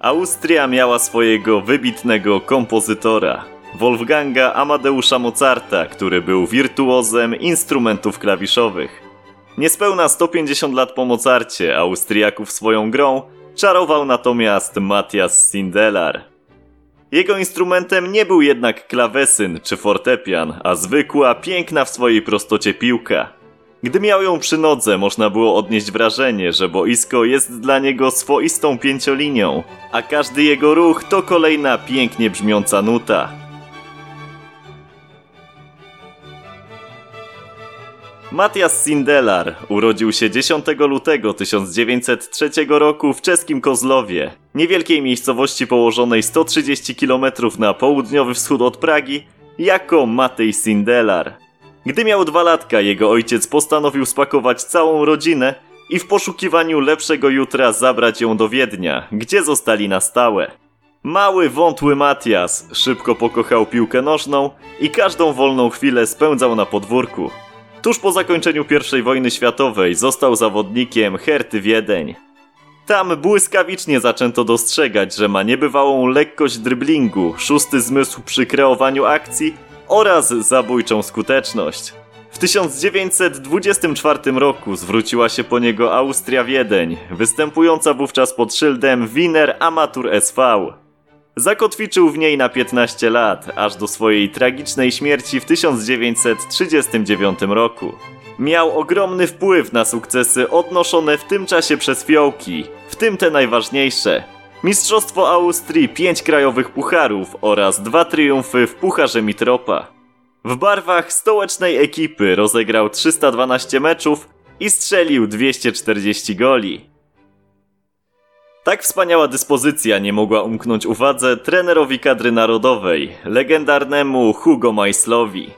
Austria miała swojego wybitnego kompozytora, Wolfganga Amadeusza Mozarta, który był wirtuozem instrumentów klawiszowych. Niespełna 150 lat po Mozarcie Austriaków swoją grą czarował natomiast Matthias Sindelar. Jego instrumentem nie był jednak klawesyn czy fortepian, a zwykła, piękna w swojej prostocie piłka. Gdy miał ją przy nodze, można było odnieść wrażenie, że boisko jest dla niego swoistą pięciolinią, a każdy jego ruch to kolejna pięknie brzmiąca nuta. Matthias Sindelar urodził się 10 lutego 1903 roku w czeskim Kozlowie, niewielkiej miejscowości położonej 130 km na południowy wschód od Pragi, jako Matej Sindelar. Gdy miał dwa latka, jego ojciec postanowił spakować całą rodzinę i w poszukiwaniu lepszego jutra zabrać ją do Wiednia, gdzie zostali na stałe. Mały, wątły Matias szybko pokochał piłkę nożną i każdą wolną chwilę spędzał na podwórku. Tuż po zakończeniu I wojny światowej został zawodnikiem Herty Wiedeń. Tam błyskawicznie zaczęto dostrzegać, że ma niebywałą lekkość dryblingu, szósty zmysł przy kreowaniu akcji oraz zabójczą skuteczność. W 1924 roku zwróciła się po niego Austria Wiedeń, występująca wówczas pod szyldem Wiener Amatur SV. Zakotwiczył w niej na 15 lat, aż do swojej tragicznej śmierci w 1939 roku. Miał ogromny wpływ na sukcesy odnoszone w tym czasie przez fiołki, w tym te najważniejsze. Mistrzostwo Austrii, pięć krajowych pucharów oraz dwa triumfy w Pucharze Mitropa. W barwach stołecznej ekipy rozegrał 312 meczów i strzelił 240 goli. Tak wspaniała dyspozycja nie mogła umknąć uwadze trenerowi kadry narodowej, legendarnemu Hugo Majslowi.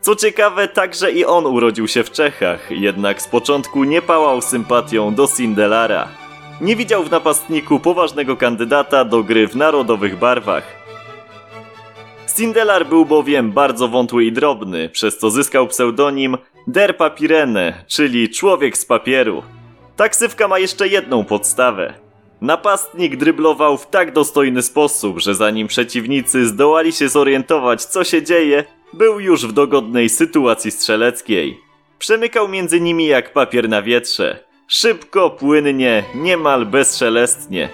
Co ciekawe, także i on urodził się w Czechach, jednak z początku nie pałał sympatią do Sindelara. Nie widział w napastniku poważnego kandydata do gry w narodowych barwach. Sindelar był bowiem bardzo wątły i drobny, przez co zyskał pseudonim Der Papirene, czyli człowiek z papieru. Taksywka ma jeszcze jedną podstawę. Napastnik dryblował w tak dostojny sposób, że zanim przeciwnicy zdołali się zorientować, co się dzieje, był już w dogodnej sytuacji strzeleckiej. Przemykał między nimi jak papier na wietrze. Szybko, płynnie, niemal bezszelestnie.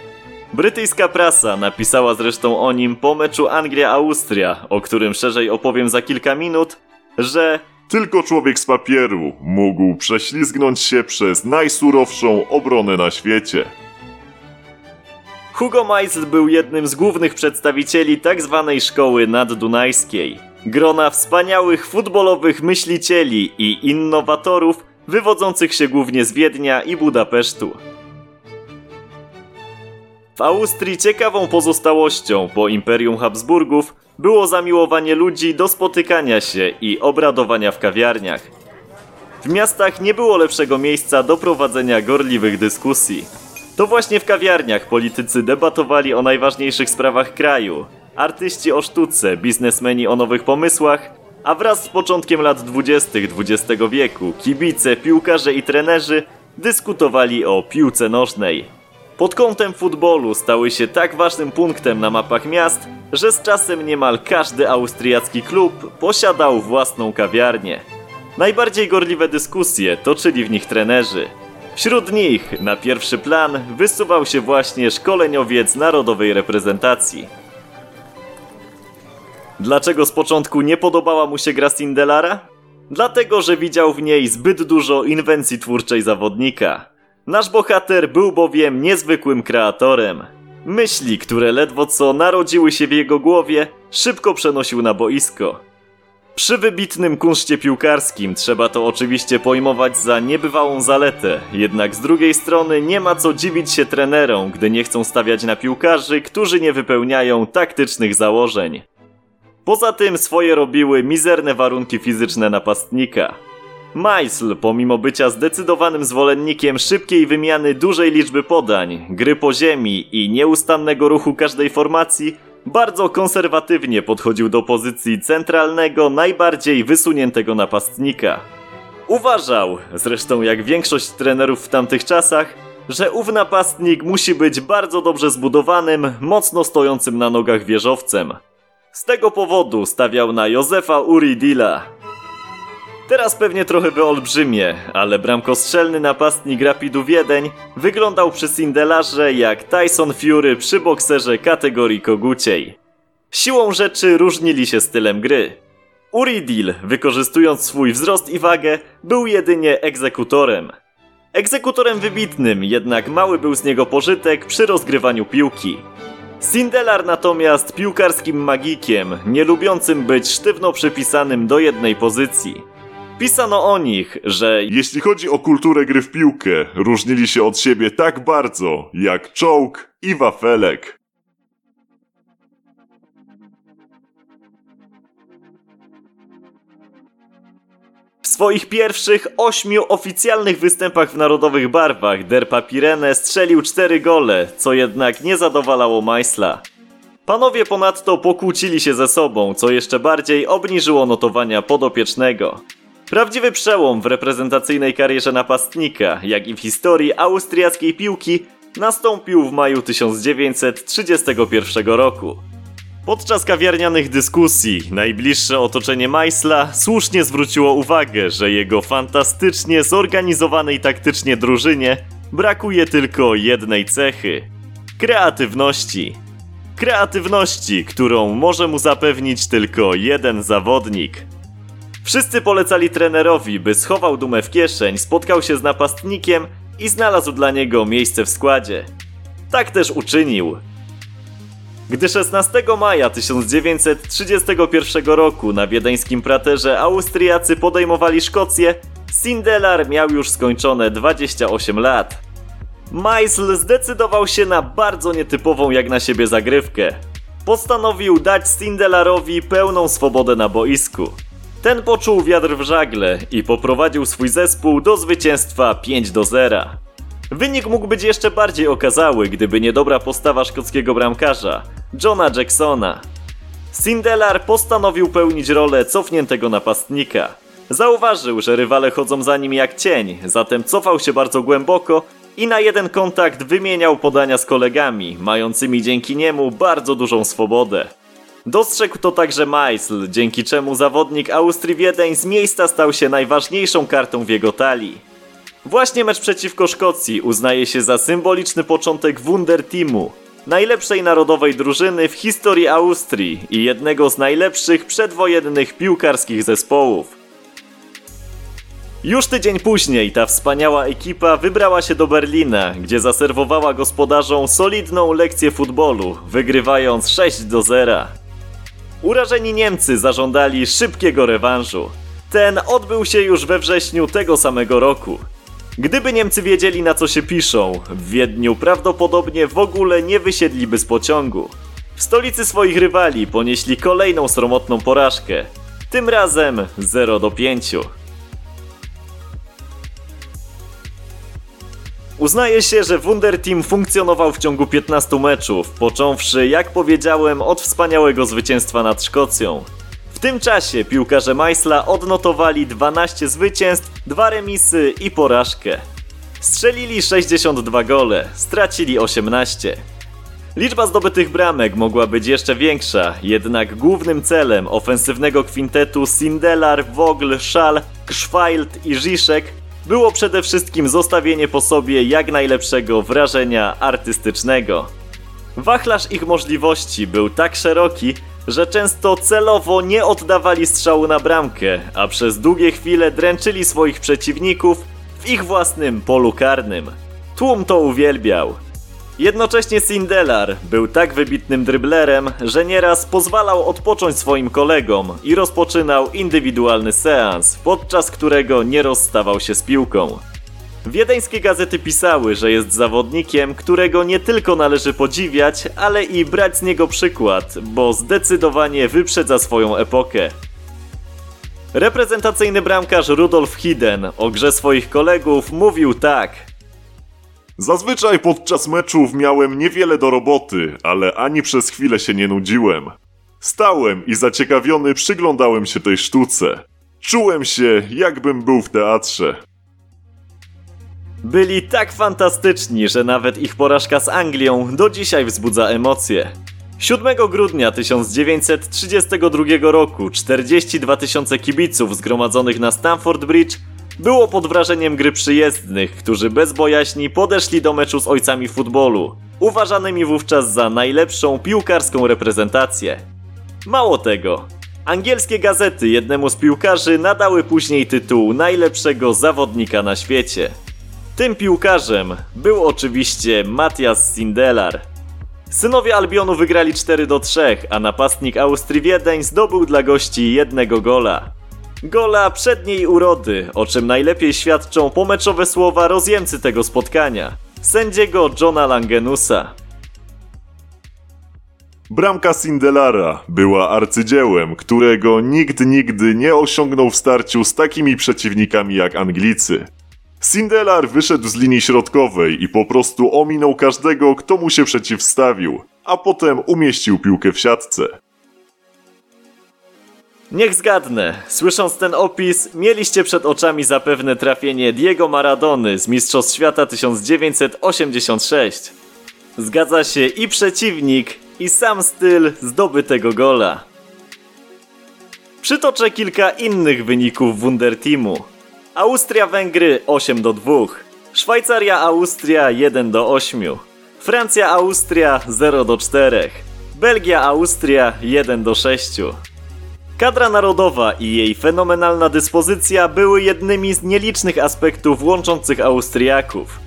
Brytyjska prasa napisała zresztą o nim po meczu Anglia-Austria, o którym szerzej opowiem za kilka minut, że Tylko człowiek z papieru mógł prześlizgnąć się przez najsurowszą obronę na świecie. Hugo Meisl był jednym z głównych przedstawicieli tzw. szkoły naddunajskiej. Grona wspaniałych futbolowych myślicieli i innowatorów wywodzących się głównie z Wiednia i Budapesztu. W Austrii ciekawą pozostałością po Imperium Habsburgów było zamiłowanie ludzi do spotykania się i obradowania w kawiarniach. W miastach nie było lepszego miejsca do prowadzenia gorliwych dyskusji. To właśnie w kawiarniach politycy debatowali o najważniejszych sprawach kraju, artyści o sztuce, biznesmeni o nowych pomysłach, a wraz z początkiem lat 20. XX wieku kibice, piłkarze i trenerzy dyskutowali o piłce nożnej. Pod kątem futbolu stały się tak ważnym punktem na mapach miast, że z czasem niemal każdy austriacki klub posiadał własną kawiarnię. Najbardziej gorliwe dyskusje toczyli w nich trenerzy. Wśród nich na pierwszy plan wysuwał się właśnie szkoleniowiec narodowej reprezentacji. Dlaczego z początku nie podobała mu się gra Sindelara? Dlatego, że widział w niej zbyt dużo inwencji twórczej zawodnika. Nasz bohater był bowiem niezwykłym kreatorem. Myśli, które ledwo co narodziły się w jego głowie, szybko przenosił na boisko. Przy wybitnym kunszcie piłkarskim trzeba to oczywiście pojmować za niebywałą zaletę, jednak z drugiej strony nie ma co dziwić się trenerom, gdy nie chcą stawiać na piłkarzy, którzy nie wypełniają taktycznych założeń. Poza tym swoje robiły mizerne warunki fizyczne napastnika. Meisl, pomimo bycia zdecydowanym zwolennikiem szybkiej wymiany dużej liczby podań, gry po ziemi i nieustannego ruchu każdej formacji, bardzo konserwatywnie podchodził do pozycji centralnego, najbardziej wysuniętego napastnika. Uważał, zresztą jak większość trenerów w tamtych czasach, że ów napastnik musi być bardzo dobrze zbudowanym, mocno stojącym na nogach wieżowcem. Z tego powodu stawiał na Józefa Uridila. Teraz pewnie trochę wyolbrzymie, ale bramkostrzelny napastnik Rapidu Wiedeń wyglądał przy Sindelarze jak Tyson Fury przy bokserze kategorii koguciej. Siłą rzeczy różnili się stylem gry. Uridil, wykorzystując swój wzrost i wagę, był jedynie egzekutorem. Egzekutorem wybitnym, jednak mały był z niego pożytek przy rozgrywaniu piłki. Sindelar natomiast piłkarskim magikiem, nie lubiącym być sztywno przypisanym do jednej pozycji. Pisano o nich, że Jeśli chodzi o kulturę gry w piłkę, różnili się od siebie tak bardzo, jak czołg i wafelek. Swoich pierwszych ośmiu oficjalnych występach w narodowych barwach Derpa Pirene strzelił cztery gole, co jednak nie zadowalało Majsla. Panowie ponadto pokłócili się ze sobą, co jeszcze bardziej obniżyło notowania podopiecznego. Prawdziwy przełom w reprezentacyjnej karierze napastnika, jak i w historii austriackiej piłki, nastąpił w maju 1931 roku. Podczas kawiarnianych dyskusji najbliższe otoczenie Majsla słusznie zwróciło uwagę, że jego fantastycznie zorganizowanej taktycznie drużynie brakuje tylko jednej cechy kreatywności. Kreatywności, którą może mu zapewnić tylko jeden zawodnik. Wszyscy polecali trenerowi, by schował dumę w kieszeń, spotkał się z napastnikiem i znalazł dla niego miejsce w składzie. Tak też uczynił. Gdy 16 maja 1931 roku na wiedeńskim praterze Austriacy podejmowali Szkocję, Sindelar miał już skończone 28 lat. Meisl zdecydował się na bardzo nietypową jak na siebie zagrywkę. Postanowił dać Sindelarowi pełną swobodę na boisku. Ten poczuł wiatr w żagle i poprowadził swój zespół do zwycięstwa 5 do 0. Wynik mógł być jeszcze bardziej okazały, gdyby niedobra postawa szkockiego bramkarza, Johna Jacksona. Sindelar postanowił pełnić rolę cofniętego napastnika. Zauważył, że rywale chodzą za nim jak cień, zatem cofał się bardzo głęboko i na jeden kontakt wymieniał podania z kolegami, mającymi dzięki niemu bardzo dużą swobodę. Dostrzegł to także Meisl, dzięki czemu zawodnik Austrii Wiedeń z miejsca stał się najważniejszą kartą w jego talii. Właśnie mecz przeciwko Szkocji uznaje się za symboliczny początek Wunder Teamu, najlepszej narodowej drużyny w historii Austrii i jednego z najlepszych przedwojennych piłkarskich zespołów. Już tydzień później ta wspaniała ekipa wybrała się do Berlina, gdzie zaserwowała gospodarzom solidną lekcję futbolu, wygrywając 6 do 0. Urażeni Niemcy zażądali szybkiego rewanżu. Ten odbył się już we wrześniu tego samego roku. Gdyby Niemcy wiedzieli na co się piszą, w Wiedniu prawdopodobnie w ogóle nie wysiedliby z pociągu. W stolicy swoich rywali ponieśli kolejną sromotną porażkę. Tym razem 0 do 5. Uznaje się, że Wunder Team funkcjonował w ciągu 15 meczów, począwszy, jak powiedziałem, od wspaniałego zwycięstwa nad Szkocją. Tym czasie piłkarze Meisla odnotowali 12 zwycięstw, 2 remisy i porażkę. Strzelili 62 gole, stracili 18. Liczba zdobytych bramek mogła być jeszcze większa, jednak głównym celem ofensywnego kwintetu Sindelar, Vogl, Schall, Krzweilt i Zizek było przede wszystkim zostawienie po sobie jak najlepszego wrażenia artystycznego. Wachlarz ich możliwości był tak szeroki, że często celowo nie oddawali strzału na bramkę, a przez długie chwile dręczyli swoich przeciwników w ich własnym polu karnym. Tłum to uwielbiał. Jednocześnie Sindelar był tak wybitnym dryblerem, że nieraz pozwalał odpocząć swoim kolegom i rozpoczynał indywidualny seans, podczas którego nie rozstawał się z piłką. Wiedeńskie gazety pisały, że jest zawodnikiem, którego nie tylko należy podziwiać, ale i brać z niego przykład, bo zdecydowanie wyprzedza swoją epokę. Reprezentacyjny bramkarz Rudolf Hiden o grze swoich kolegów mówił tak – Zazwyczaj podczas meczów miałem niewiele do roboty, ale ani przez chwilę się nie nudziłem. Stałem i zaciekawiony przyglądałem się tej sztuce. Czułem się, jakbym był w teatrze. Byli tak fantastyczni, że nawet ich porażka z Anglią do dzisiaj wzbudza emocje. 7 grudnia 1932 roku 42 tysiące kibiców zgromadzonych na Stamford Bridge było pod wrażeniem gry przyjezdnych, którzy bez bojaźni podeszli do meczu z ojcami futbolu, uważanymi wówczas za najlepszą piłkarską reprezentację. Mało tego, angielskie gazety jednemu z piłkarzy nadały później tytuł najlepszego zawodnika na świecie. Tym piłkarzem był oczywiście Matthias Sindelar. Synowie Albionu wygrali 4 do 3, a napastnik Austrii Wiedeń zdobył dla gości jednego gola. Gola przedniej urody, o czym najlepiej świadczą pomeczowe słowa rozjemcy tego spotkania, sędziego Johna Langenusa. Bramka Sindelara była arcydziełem, którego nikt nigdy nie osiągnął w starciu z takimi przeciwnikami jak Anglicy. Sindelar wyszedł z linii środkowej i po prostu ominął każdego, kto mu się przeciwstawił, a potem umieścił piłkę w siatce. Niech zgadnę, słysząc ten opis, mieliście przed oczami zapewne trafienie Diego Maradony z Mistrzostw Świata 1986. Zgadza się i przeciwnik, i sam styl zdobytego gola. Przytoczę kilka innych wyników Wunderteamu. Austria-Węgry 8 do 2, Szwajcaria-Austria 1 do 8, Francja-Austria 0 do 4, Belgia-Austria 1 do 6. Kadra narodowa i jej fenomenalna dyspozycja były jednymi z nielicznych aspektów łączących Austriaków.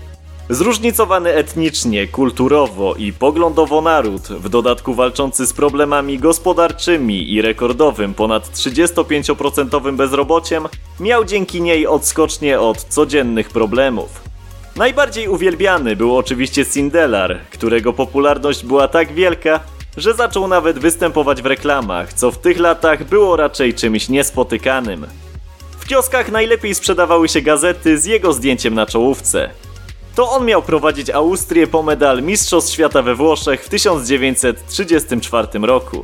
Zróżnicowany etnicznie, kulturowo i poglądowo naród, w dodatku walczący z problemami gospodarczymi i rekordowym ponad 35% bezrobociem, miał dzięki niej odskocznie od codziennych problemów. Najbardziej uwielbiany był oczywiście Sindelar, którego popularność była tak wielka, że zaczął nawet występować w reklamach, co w tych latach było raczej czymś niespotykanym. W kioskach najlepiej sprzedawały się gazety z jego zdjęciem na czołówce. To on miał prowadzić Austrię po medal Mistrzostw Świata we Włoszech w 1934 roku.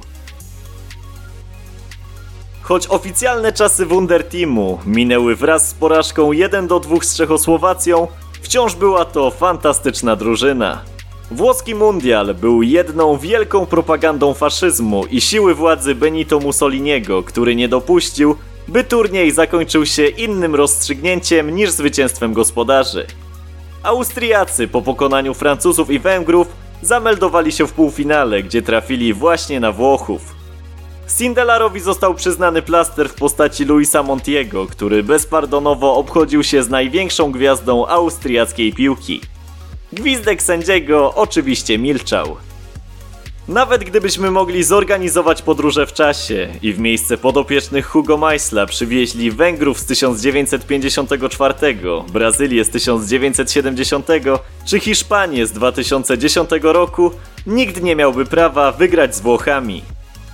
Choć oficjalne czasy Wunderteamu minęły wraz z porażką 1 do 2 z Czechosłowacją, wciąż była to fantastyczna drużyna. Włoski mundial był jedną wielką propagandą faszyzmu i siły władzy Benito Mussoliniego, który nie dopuścił, by turniej zakończył się innym rozstrzygnięciem niż zwycięstwem gospodarzy. Austriacy po pokonaniu Francuzów i Węgrów zameldowali się w półfinale, gdzie trafili właśnie na Włochów. Sindelarowi został przyznany plaster w postaci Luisa Montiego, który bezpardonowo obchodził się z największą gwiazdą austriackiej piłki. Gwizdek sędziego oczywiście milczał. Nawet gdybyśmy mogli zorganizować podróże w czasie i w miejsce podopiecznych Hugo Meissla przywieźli Węgrów z 1954, Brazylię z 1970 czy Hiszpanię z 2010 roku, nikt nie miałby prawa wygrać z Włochami.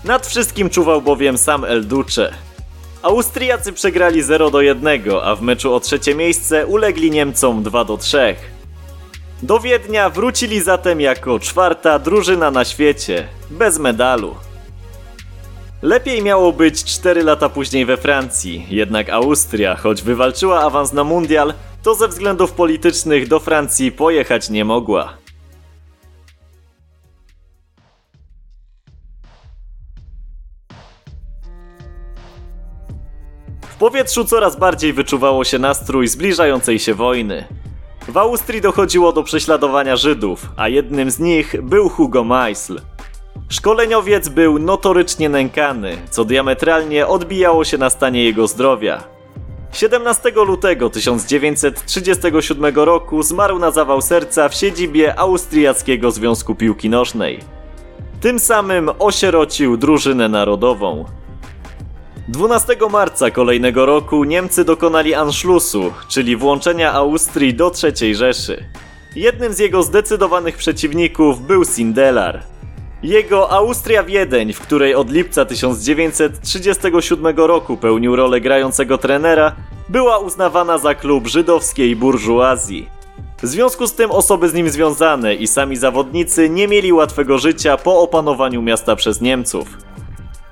Nad wszystkim czuwał bowiem sam El Duce. Austriacy przegrali 0 do 1, a w meczu o trzecie miejsce ulegli Niemcom 2 do 3. Do Wiednia wrócili zatem jako czwarta drużyna na świecie, bez medalu. Lepiej miało być 4 lata później we Francji, jednak Austria, choć wywalczyła awans na mundial, to ze względów politycznych do Francji pojechać nie mogła. W powietrzu coraz bardziej wyczuwało się nastrój zbliżającej się wojny. W Austrii dochodziło do prześladowania Żydów, a jednym z nich był Hugo Meisl. Szkoleniowiec był notorycznie nękany, co diametralnie odbijało się na stanie jego zdrowia. 17 lutego 1937 roku zmarł na zawał serca w siedzibie Austriackiego Związku Piłki Nożnej. Tym samym osierocił drużynę narodową. 12 marca kolejnego roku Niemcy dokonali Anschlussu, czyli włączenia Austrii do III Rzeszy. Jednym z jego zdecydowanych przeciwników był Sindelar. Jego Austria-Wiedeń, w której od lipca 1937 roku pełnił rolę grającego trenera, była uznawana za klub żydowskiej burżuazji. W związku z tym osoby z nim związane i sami zawodnicy nie mieli łatwego życia po opanowaniu miasta przez Niemców.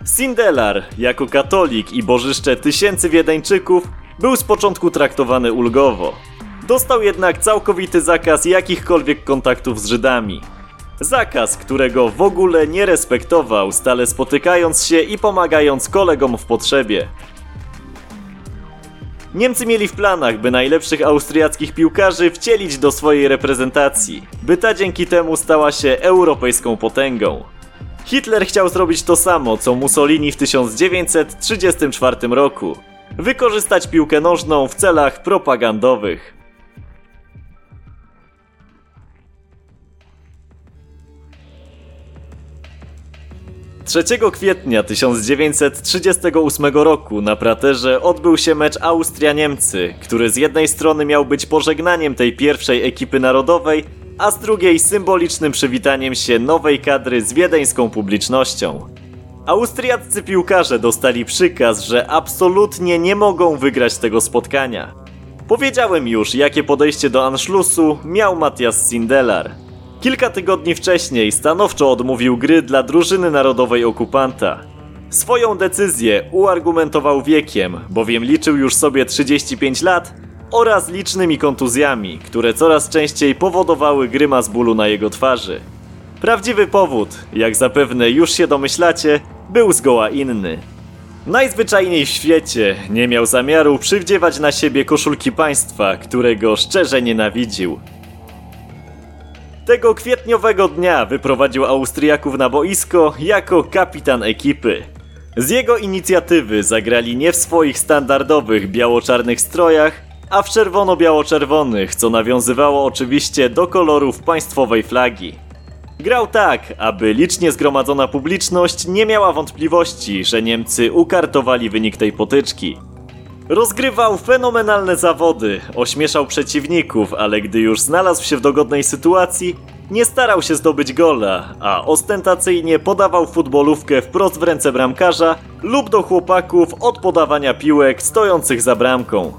Sindelar, jako katolik i bożyszcze tysięcy Wiedeńczyków, był z początku traktowany ulgowo. Dostał jednak całkowity zakaz jakichkolwiek kontaktów z Żydami. Zakaz, którego w ogóle nie respektował, stale spotykając się i pomagając kolegom w potrzebie. Niemcy mieli w planach, by najlepszych austriackich piłkarzy wcielić do swojej reprezentacji, by ta dzięki temu stała się europejską potęgą. Hitler chciał zrobić to samo, co Mussolini w 1934 roku. Wykorzystać piłkę nożną w celach propagandowych. 3 kwietnia 1938 roku na Praterze odbył się mecz Austria-Niemcy, który z jednej strony miał być pożegnaniem tej pierwszej ekipy narodowej, a z drugiej symbolicznym przywitaniem się nowej kadry z wiedeńską publicznością. Austriaccy piłkarze dostali przykaz, że absolutnie nie mogą wygrać tego spotkania. Powiedziałem już, jakie podejście do Anschlussu miał Matthias Sindelar. Kilka tygodni wcześniej stanowczo odmówił gry dla drużyny narodowej okupanta. Swoją decyzję uargumentował wiekiem, bowiem liczył już sobie 35 lat oraz licznymi kontuzjami, które coraz częściej powodowały grymas bólu na jego twarzy. Prawdziwy powód, jak zapewne już się domyślacie, był zgoła inny. Najzwyczajniej w świecie nie miał zamiaru przywdziewać na siebie koszulki państwa, którego szczerze nienawidził. Tego kwietniowego dnia wyprowadził Austriaków na boisko jako kapitan ekipy. Z jego inicjatywy zagrali nie w swoich standardowych biało-czarnych strojach, a w czerwono-biało-czerwonych, co nawiązywało oczywiście do kolorów państwowej flagi. Grał tak, aby licznie zgromadzona publiczność nie miała wątpliwości, że Niemcy ukartowali wynik tej potyczki. Rozgrywał fenomenalne zawody, ośmieszał przeciwników, ale gdy już znalazł się w dogodnej sytuacji, nie starał się zdobyć gola, a ostentacyjnie podawał futbolówkę wprost w ręce bramkarza lub do chłopaków od podawania piłek stojących za bramką.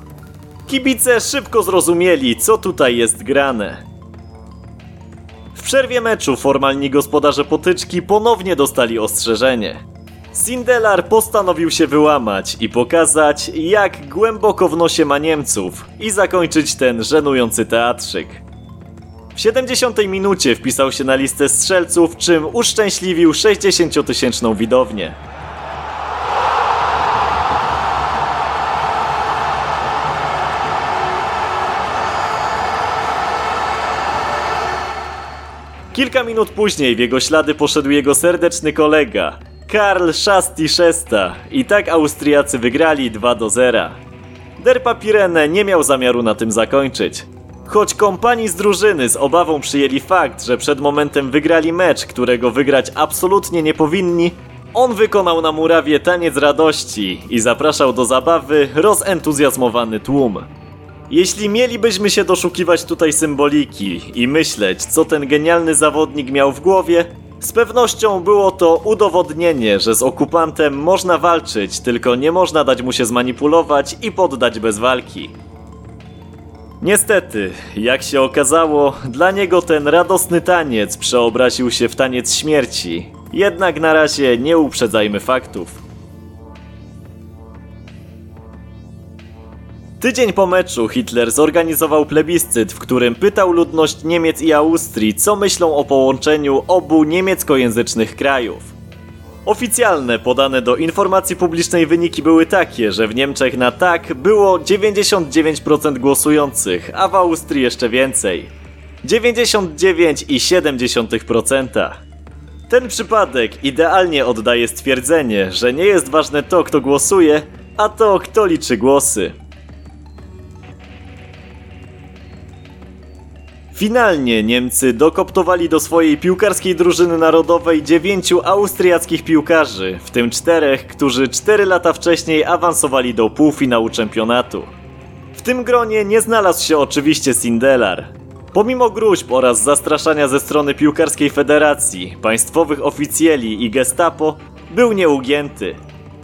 Kibice szybko zrozumieli, co tutaj jest grane. W przerwie meczu formalni gospodarze potyczki ponownie dostali ostrzeżenie. Sindelar postanowił się wyłamać i pokazać, jak głęboko w nosie ma Niemców i zakończyć ten żenujący teatrzyk. W 70 minucie wpisał się na listę strzelców, czym uszczęśliwił 60-tysięczną widownię. Kilka minut później w jego ślady poszedł jego serdeczny kolega, Karl Szasti Szesta i tak Austriacy wygrali 2 do 0. Der Papirene nie miał zamiaru na tym zakończyć. Choć kompanii z drużyny z obawą przyjęli fakt, że przed momentem wygrali mecz, którego wygrać absolutnie nie powinni, on wykonał na murawie taniec radości i zapraszał do zabawy rozentuzjazmowany tłum. Jeśli mielibyśmy się doszukiwać tutaj symboliki i myśleć, co ten genialny zawodnik miał w głowie, z pewnością było to udowodnienie, że z okupantem można walczyć, tylko nie można dać mu się zmanipulować i poddać bez walki. Niestety, jak się okazało, dla niego ten radosny taniec przeobraził się w taniec śmierci. Jednak na razie nie uprzedzajmy faktów. Tydzień po meczu Hitler zorganizował plebiscyt, w którym pytał ludność Niemiec i Austrii, co myślą o połączeniu obu niemieckojęzycznych krajów. Oficjalne, podane do informacji publicznej wyniki były takie, że w Niemczech na tak było 99% głosujących, a w Austrii jeszcze więcej. 99,7%. Ten przypadek idealnie oddaje stwierdzenie, że nie jest ważne to, kto głosuje, a to, kto liczy głosy. Finalnie Niemcy dokoptowali do swojej piłkarskiej drużyny narodowej dziewięciu austriackich piłkarzy, w tym czterech, którzy cztery lata wcześniej awansowali do półfinału czempionatu. W tym gronie nie znalazł się oczywiście Sindelar. Pomimo gruźb oraz zastraszania ze strony piłkarskiej federacji, państwowych oficjeli i gestapo, był nieugięty.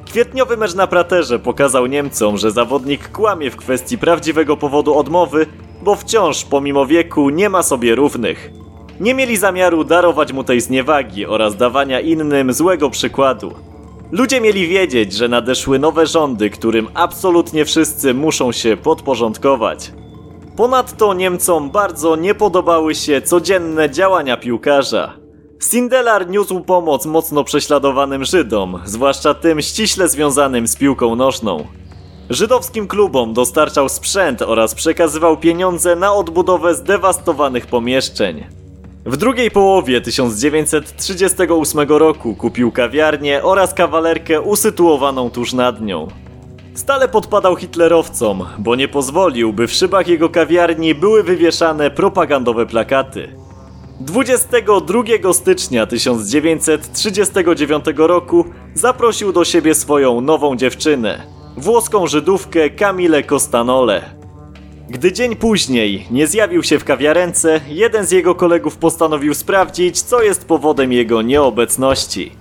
Kwietniowy mecz na Praterze pokazał Niemcom, że zawodnik kłamie w kwestii prawdziwego powodu odmowy, bo wciąż pomimo wieku nie ma sobie równych. Nie mieli zamiaru darować mu tej zniewagi oraz dawania innym złego przykładu. Ludzie mieli wiedzieć, że nadeszły nowe rządy, którym absolutnie wszyscy muszą się podporządkować. Ponadto Niemcom bardzo nie podobały się codzienne działania piłkarza. Sindelar niósł pomoc mocno prześladowanym Żydom, zwłaszcza tym ściśle związanym z piłką nożną. Żydowskim klubom dostarczał sprzęt oraz przekazywał pieniądze na odbudowę zdewastowanych pomieszczeń. W drugiej połowie 1938 roku kupił kawiarnię oraz kawalerkę usytuowaną tuż nad nią. Stale podpadał hitlerowcom, bo nie pozwolił, by w szybach jego kawiarni były wywieszane propagandowe plakaty. 22 stycznia 1939 roku zaprosił do siebie swoją nową dziewczynę, włoską Żydówkę Kamilę Costanole. Gdy dzień później nie zjawił się w kawiarence, jeden z jego kolegów postanowił sprawdzić, co jest powodem jego nieobecności.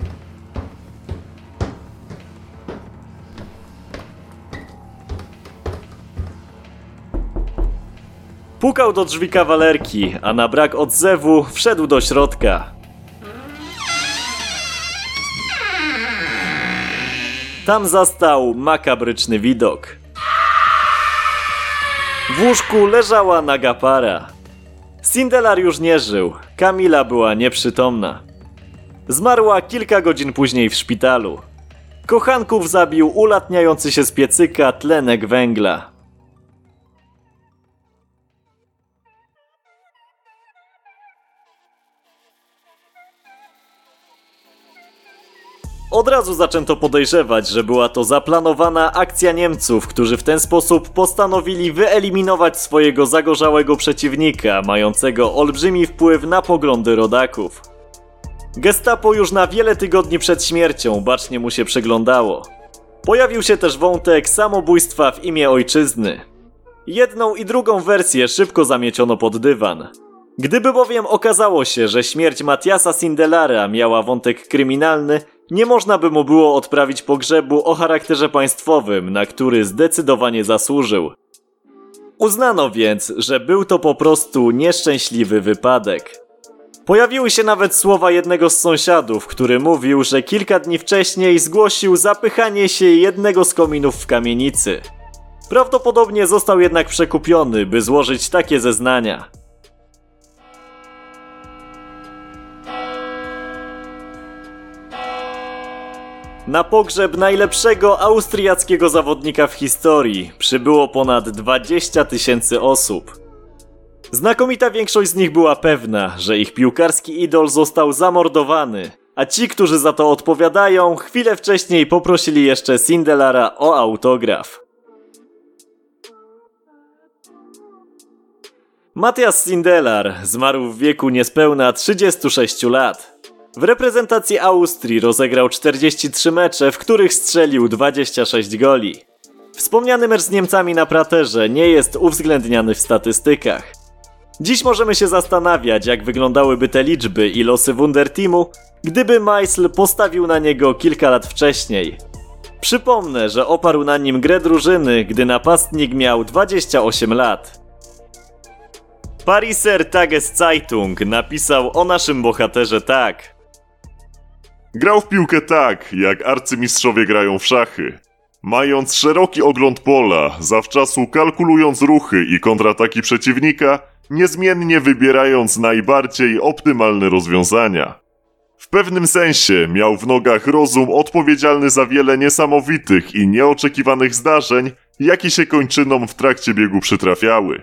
Pukał do drzwi kawalerki, a na brak odzewu wszedł do środka. Tam zastał makabryczny widok. W łóżku leżała naga para. Sindelar już nie żył, Kamila była nieprzytomna. Zmarła kilka godzin później w szpitalu. Kochanków zabił ulatniający się z piecyka tlenek węgla. Od razu zaczęto podejrzewać, że była to zaplanowana akcja Niemców, którzy w ten sposób postanowili wyeliminować swojego zagorzałego przeciwnika, mającego olbrzymi wpływ na poglądy rodaków. Gestapo już na wiele tygodni przed śmiercią bacznie mu się przyglądało. Pojawił się też wątek samobójstwa w imię ojczyzny. Jedną i drugą wersję szybko zamieciono pod dywan. Gdyby bowiem okazało się, że śmierć Matiasa Sindelara miała wątek kryminalny, nie można by mu było odprawić pogrzebu o charakterze państwowym, na który zdecydowanie zasłużył. Uznano więc, że był to po prostu nieszczęśliwy wypadek. Pojawiły się nawet słowa jednego z sąsiadów, który mówił, że kilka dni wcześniej zgłosił zapychanie się jednego z kominów w kamienicy. Prawdopodobnie został jednak przekupiony, by złożyć takie zeznania. Na pogrzeb najlepszego austriackiego zawodnika w historii przybyło ponad 20 tysięcy osób. Znakomita większość z nich była pewna, że ich piłkarski idol został zamordowany, a ci, którzy za to odpowiadają, chwilę wcześniej poprosili jeszcze Sindelara o autograf. Matthias Sindelar zmarł w wieku niespełna 36 lat. W reprezentacji Austrii rozegrał 43 mecze, w których strzelił 26 goli. Wspomniany mecz z Niemcami na Praterze nie jest uwzględniany w statystykach. Dziś możemy się zastanawiać, jak wyglądałyby te liczby i losy Wunderteamu, gdyby Meisl postawił na niego kilka lat wcześniej. Przypomnę, że oparł na nim grę drużyny, gdy napastnik miał 28 lat. Pariser Tageszeitung napisał o naszym bohaterze tak. Grał w piłkę tak, jak arcymistrzowie grają w szachy. Mając szeroki ogląd pola, zawczasu kalkulując ruchy i kontrataki przeciwnika, niezmiennie wybierając najbardziej optymalne rozwiązania. W pewnym sensie miał w nogach rozum odpowiedzialny za wiele niesamowitych i nieoczekiwanych zdarzeń, jakie się kończynom w trakcie biegu przytrafiały.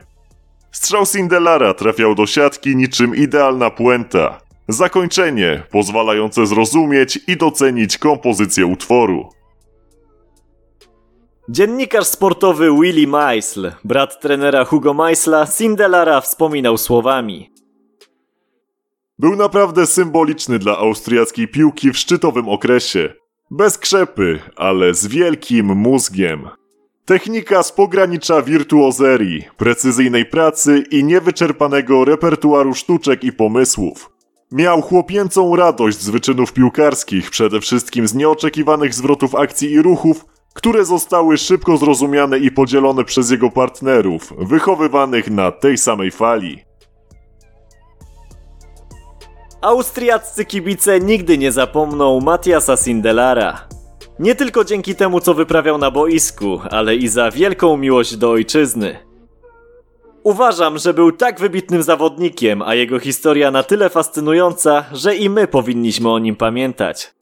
Strzał Sindelara trafiał do siatki niczym idealna puenta. Zakończenie pozwalające zrozumieć i docenić kompozycję utworu. Dziennikarz sportowy Willy Meisl, brat trenera Hugo Meisla, Sindelara wspominał słowami. Był naprawdę symboliczny dla austriackiej piłki w szczytowym okresie. Bez krzepy, ale z wielkim mózgiem. Technika z pogranicza wirtuozerii, precyzyjnej pracy i niewyczerpanego repertuaru sztuczek i pomysłów. Miał chłopięcą radość z wyczynów piłkarskich, przede wszystkim z nieoczekiwanych zwrotów akcji i ruchów, które zostały szybko zrozumiane i podzielone przez jego partnerów, wychowywanych na tej samej fali. Austriaccy kibice nigdy nie zapomną Matiasa Sindelara. Nie tylko dzięki temu, co wyprawiał na boisku, ale i za wielką miłość do ojczyzny. Uważam, że był tak wybitnym zawodnikiem, a jego historia na tyle fascynująca, że i my powinniśmy o nim pamiętać.